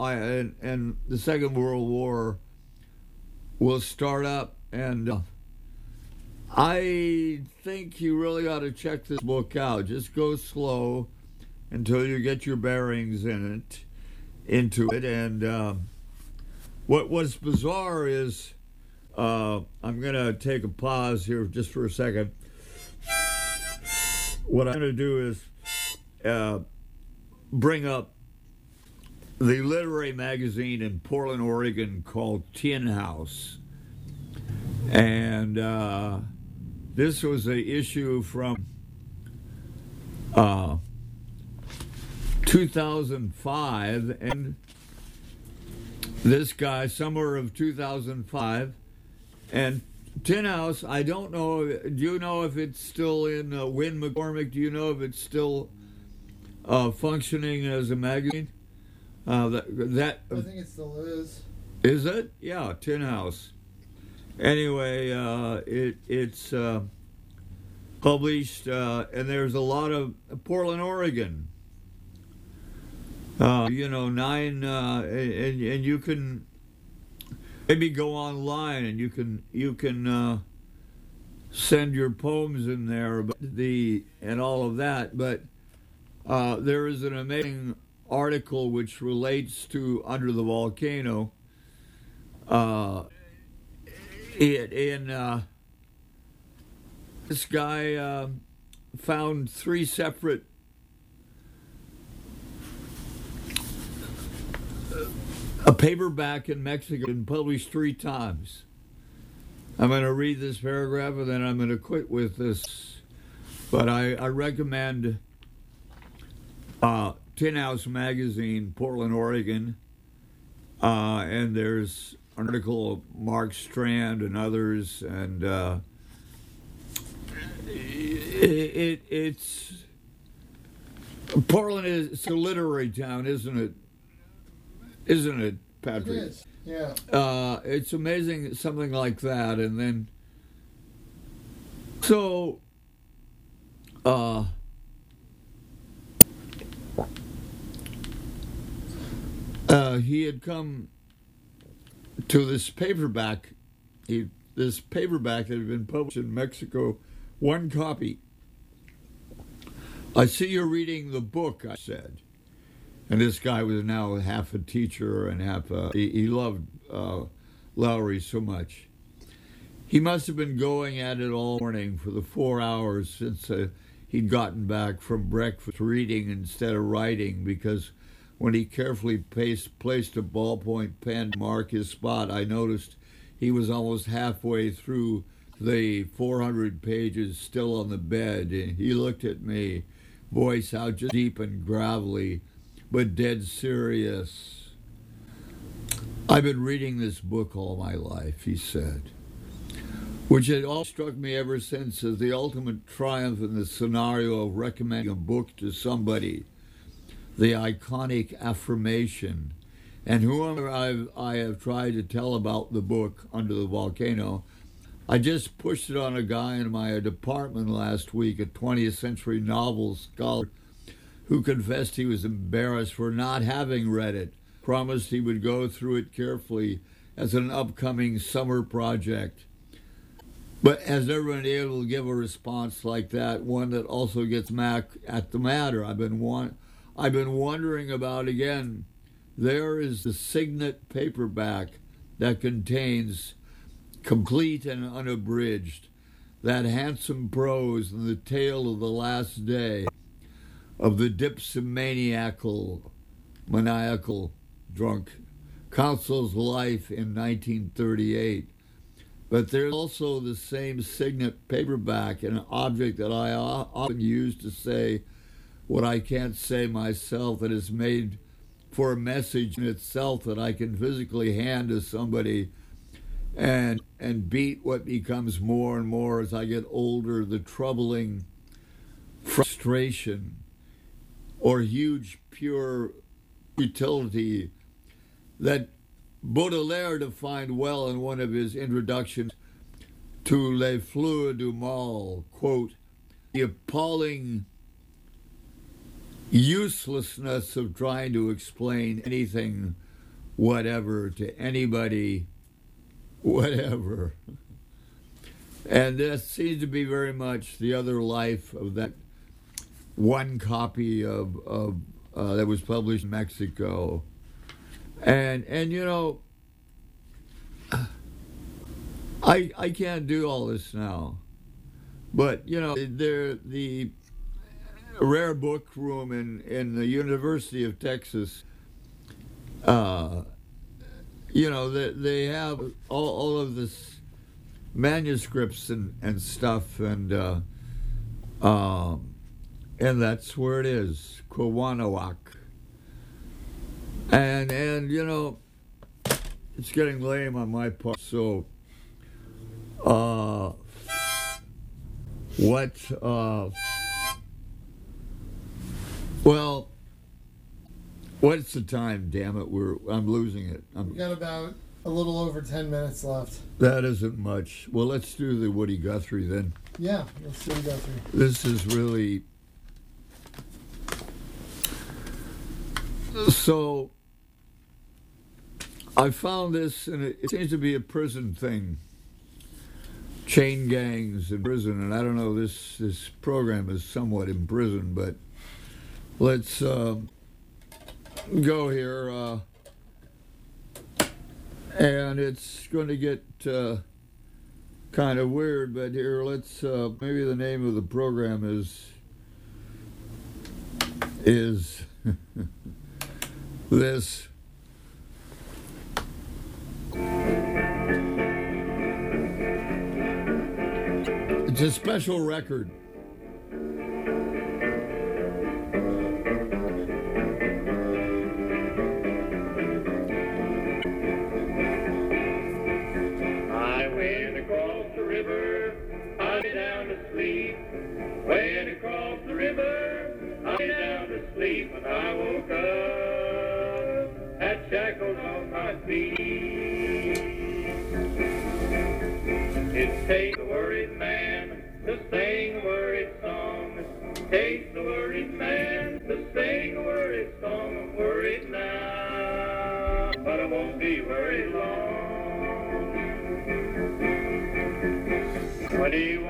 I and, and the Second World War will start up, and uh, I think you really ought to check this book out. Just go slow until you get your bearings in it, into it, and um, what what's bizarre is uh, I'm gonna take a pause here just for a second. What I'm gonna do is uh, bring up the literary magazine in Portland, Oregon called Tin House. And uh, this was a issue from uh, 2005. And this guy, summer of 2005. And Tin House, I don't know. Do you know if it's still in uh, Win McCormick? Do you know if it's still uh, functioning as a magazine? Uh, that, that I think it still is. is it? Yeah, Tin House. Anyway, uh, it it's uh, published, uh, and there's a lot of Portland, Oregon. Uh, you know, nine, uh, and and you can maybe go online and you can you can uh, send your poems in there, but the and all of that. But uh, there is an amazing article which relates to Under the Volcano. Uh, it, in uh, this guy uh, found three separate a paperback in Mexico and published three times. I'm going to read this paragraph and then I'm going to quit with this. But I, I recommend uh, Tin House Magazine, Portland, Oregon. Uh, and there's an article of Mark Strand and others, and uh, it, it, it's Portland is it's a literary town, isn't it? Isn't it, It Patrick? is. Yeah. Uh, it's amazing something like that, and then so uh, uh, he had come to this paperback. He this paperback that had been published in Mexico, one copy. I see you're reading the book, I said. And this guy was now half a teacher and half a. He, he loved uh, Lowry so much. He must have been going at it all morning for the four hours since uh, he'd gotten back from breakfast, reading instead of writing, because when he carefully placed, placed a ballpoint pen to mark his spot, I noticed he was almost halfway through the 400 pages still on the bed. And he looked at me, voice out just deep and gravelly but dead serious. I've been reading this book all my life, he said, which had all struck me ever since as the ultimate triumph in the scenario of recommending a book to somebody, the iconic affirmation. And whoever I've, I have tried to tell about the book, Under the Volcano, I just pushed it on a guy in my department last week, a 20th century novel scholar who confessed he was embarrassed for not having read it, promised he would go through it carefully as an upcoming summer project. But has never been able to give a response like that, one that also gets back at the matter. I've been want, I've been wondering about again. There is the signet paperback that contains complete and unabridged that handsome prose and the tale of the last day of the dipsomaniacal, maniacal drunk consul's life in 1938. But there's also the same signet paperback, an object that I often use to say what I can't say myself, that is made for a message in itself that I can physically hand to somebody and and beat what becomes more and more as I get older, the troubling frustration or huge pure utility that Baudelaire defined well in one of his introductions to Les Fleurs du Mal, quote, the appalling uselessness of trying to explain anything whatever to anybody, whatever. And this seems to be very much the other life of that one copy of, of uh, that was published in Mexico. And and you know, I I can't do all this now, but you know, there the rare book room in in the University of Texas. Uh, you know, they they have all all of this manuscripts and and stuff and. Uh, um, and that's where it is, Kawanoak. And and you know, it's getting lame on my part. So, uh, what? Uh, well, what's the time? Damn it, we're I'm losing it. I'm, We got about a little over 10 minutes left. that isn't much. Well, let's do the Woody Guthrie then. Yeah, let's see what we go through. This is really so. I found this, and it, it seems to be a prison thing. Chain gangs in prison, and I don't know. This this program is somewhat in prison, but let's uh, go here. Uh, and it's going to get uh, kind of weird, but here, let's uh, maybe the name of the program is is this. It's a special record. Across the river, I lay down to sleep, and I woke up, had shackles on my feet. It takes a worried man to sing a worried song. It Takes a worried man to sing a worried song. I'm worried now, but I won't be worried long. 21 links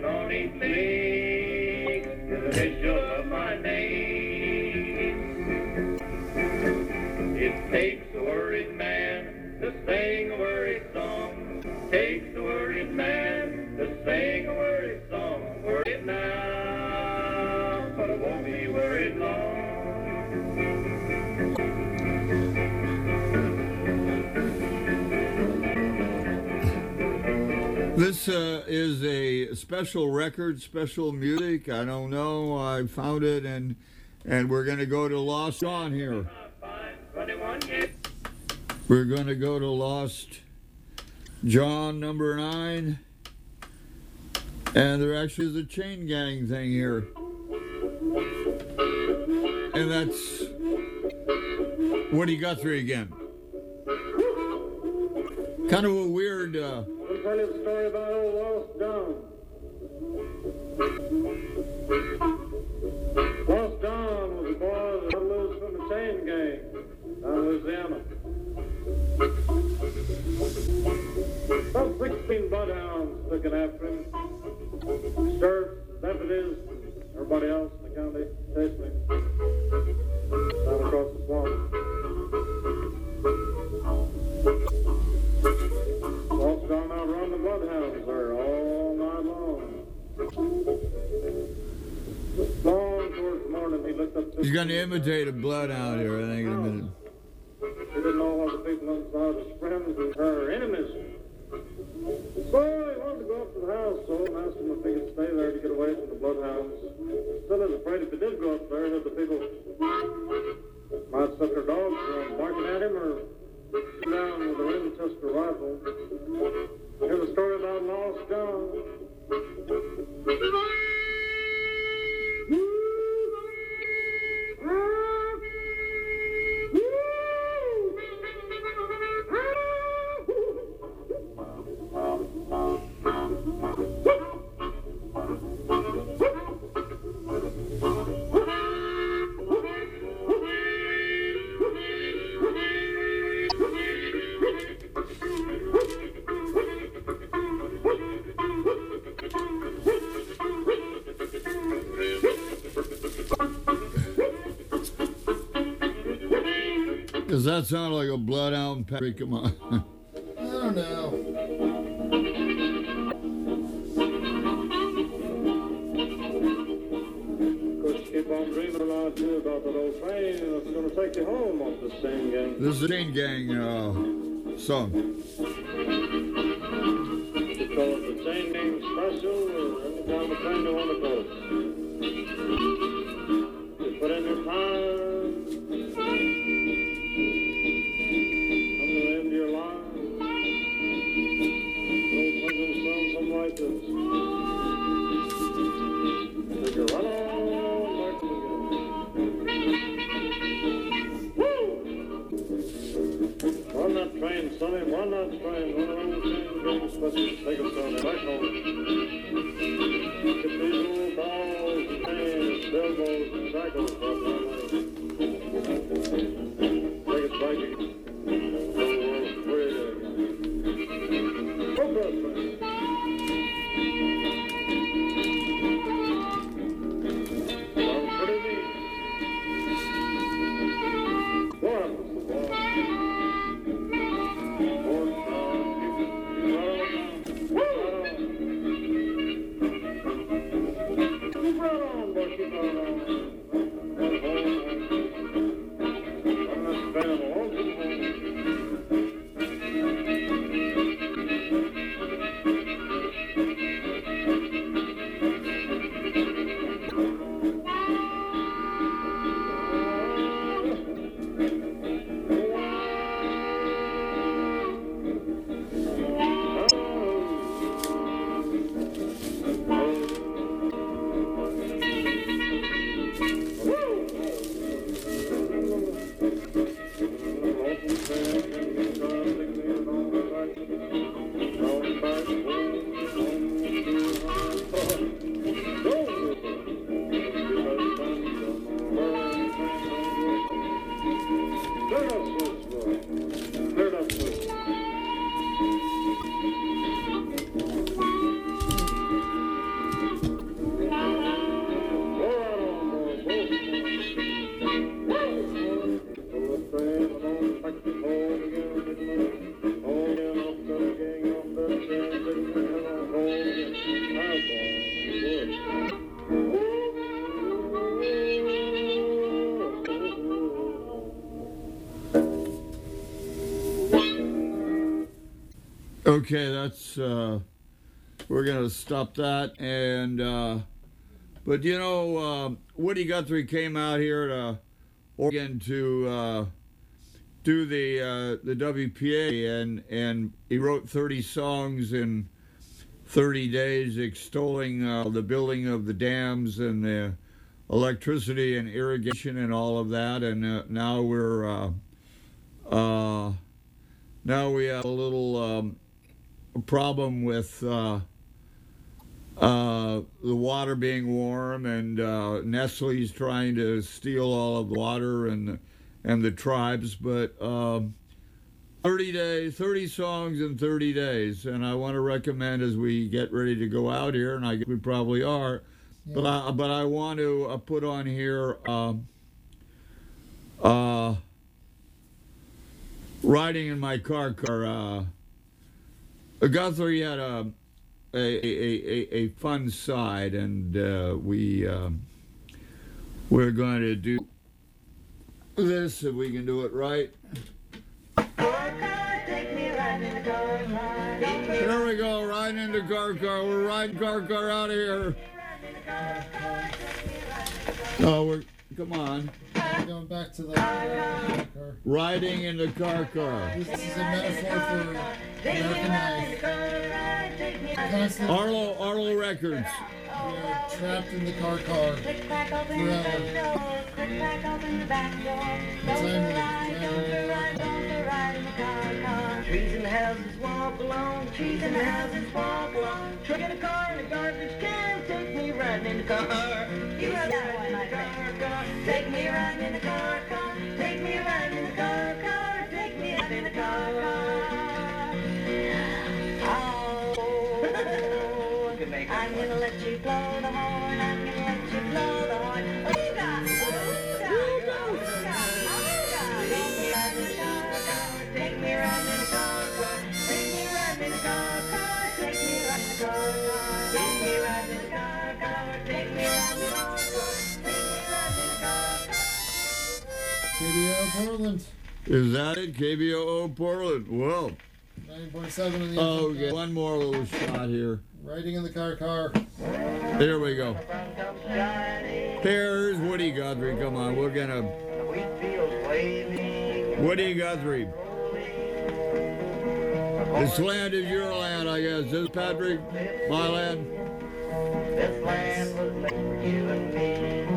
my leg. And on each link is the initial of my name. It takes a worried man to sing a worried song. Takes a worried man to sing a worried song. Now, but won't be worried long. This uh, is a special record, special music. I don't know. I found it, and and we're going to go to Lost on here. We're going to go to Lost John number nine, and there actually is a chain gang thing here, and that's Woody Guthrie again. Kind of a weird. Uh, tell you the story about old Lost John. Lost John was a boy that got loose from the chain gang down in Louisiana. About 16 bloodhounds looking after him. Sheriffs, deputies, everybody else in the county chasing him down across the swamp. He's going to imitate a bloodhound here, I think, in a minute. He didn't know the people inside was friends and her enemies. So he wanted to go up to the house, so and asked him if he could stay there to get away from the bloodhounds. Still is afraid if he did go up there that the people might set their dogs around barking at him or shoot down with a Winchester rifle. Here's a story about Lost John. Does that sound like a bloodhound, Patrick? Come on. I don't know. Could you keep on dreaming about too about that old train that's gonna take you home off the same gang? This is a Chain Gang uh, song. Okay, that's uh, we're gonna stop that. And uh, but you know, uh, Woody Guthrie came out here to Oregon to uh, do the uh, the WPA, and and he wrote 30 songs in 30 days, extolling uh, the building of the dams and the electricity and irrigation and all of that. And uh, now we're uh, uh, now we have a little. Um, problem with uh, uh, the water being warm and uh, Nestle's trying to steal all of the water and and the tribes. But um, 30 days, 30 songs in 30 days, and I want to recommend as we get ready to go out here, and I guess we probably are. But I but I want to uh, put on here. Um, uh, riding in my car car. Uh, Guthrie had a a, a, a, a fun side, and uh, we um, we're going to do this if we can do it right. Here we go, riding into car car. We're riding car car out of here. Oh, we're come on, going back to the car. riding into car car. This is a metaphor for American life. Constantly, Arlo Arlo Records. we are trapped in the back door. Don't ride, don't drive, don't you in the car car forever. Trees and houses walk along, trees and houses walk along. Truck in a car and a garbage can, take me riding in the car. You ride in the car, car. Take me riding in the car, car. Take me riding in the car, car. Take me riding in the car, car. Oh, I'm gonna let you blow the horn. I'm gonna let you blow Portland. Is that it? KBOO Portland. Well, 9.7 in the oh, okay. One more little shot here. Riding in the car car. Here we go. Here's Woody Guthrie. Come on, we're gonna. Wheat fields waving. Woody Guthrie. This land is your land, I guess. This Patrick, my land. This land was made for you and me.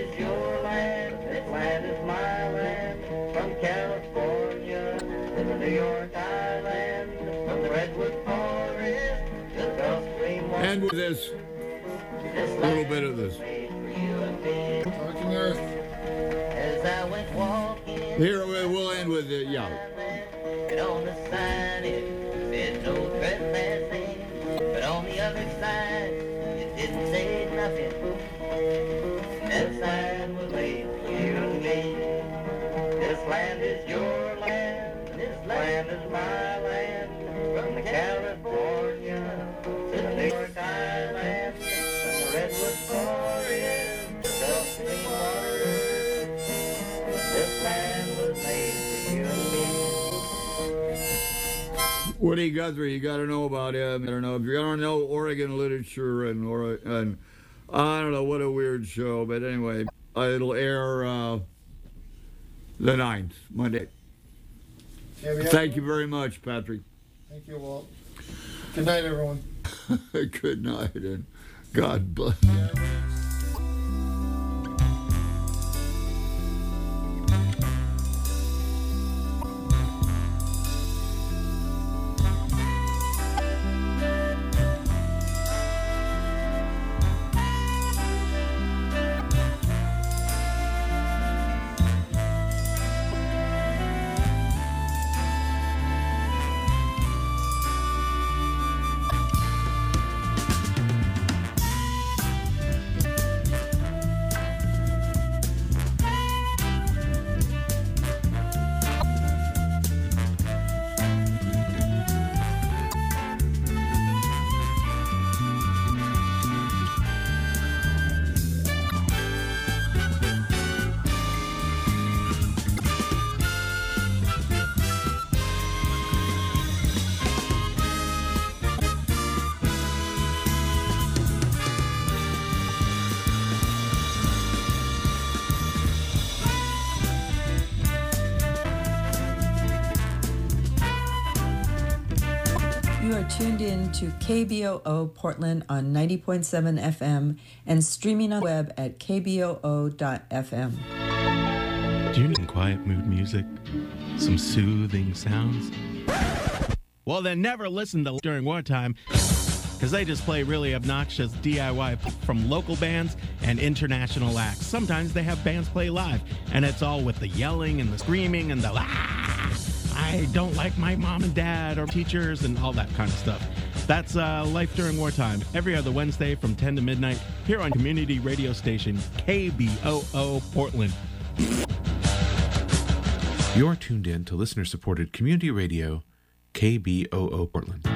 Is your land. Is my land. From California to the New York Island. From the Redwood Forest to the Gulf Stream. And with this, This a little bit of this. made for you and me. Talking Earth. As I went walking. Here we- we'll end with it. Yeah. And on the sign it said no trespassing. But on the other side, it didn't say nothing. Land is your land. This land is my land. From the California to the New York Island. From the Redwood Forest to Stream water. This land was made for you and me. Woody Guthrie, you got to know about him. I don't know if you're gonna know Oregon literature and and I don't know what a weird show, but anyway, it'll air uh, the 9th, Monday. Yeah, Thank you very much, Patrick. Thank you, Walt. Good night, everyone. Good night and God bless. You tuned in to KBOO Portland on 90.7 FM and streaming on the web at kboo.fm. Do you need some quiet mood music? Some soothing sounds? Well, then never listen to during wartime because they just play really obnoxious DIY from local bands and international acts. Sometimes they have bands play live, and it's all with the yelling and the screaming and the ah, I don't like my mom and dad or teachers and all that kind of stuff. That's uh, Life During Wartime, every other Wednesday from 10 to midnight here on community radio station KBOO Portland. You're tuned in to listener supported community radio, KBOO Portland.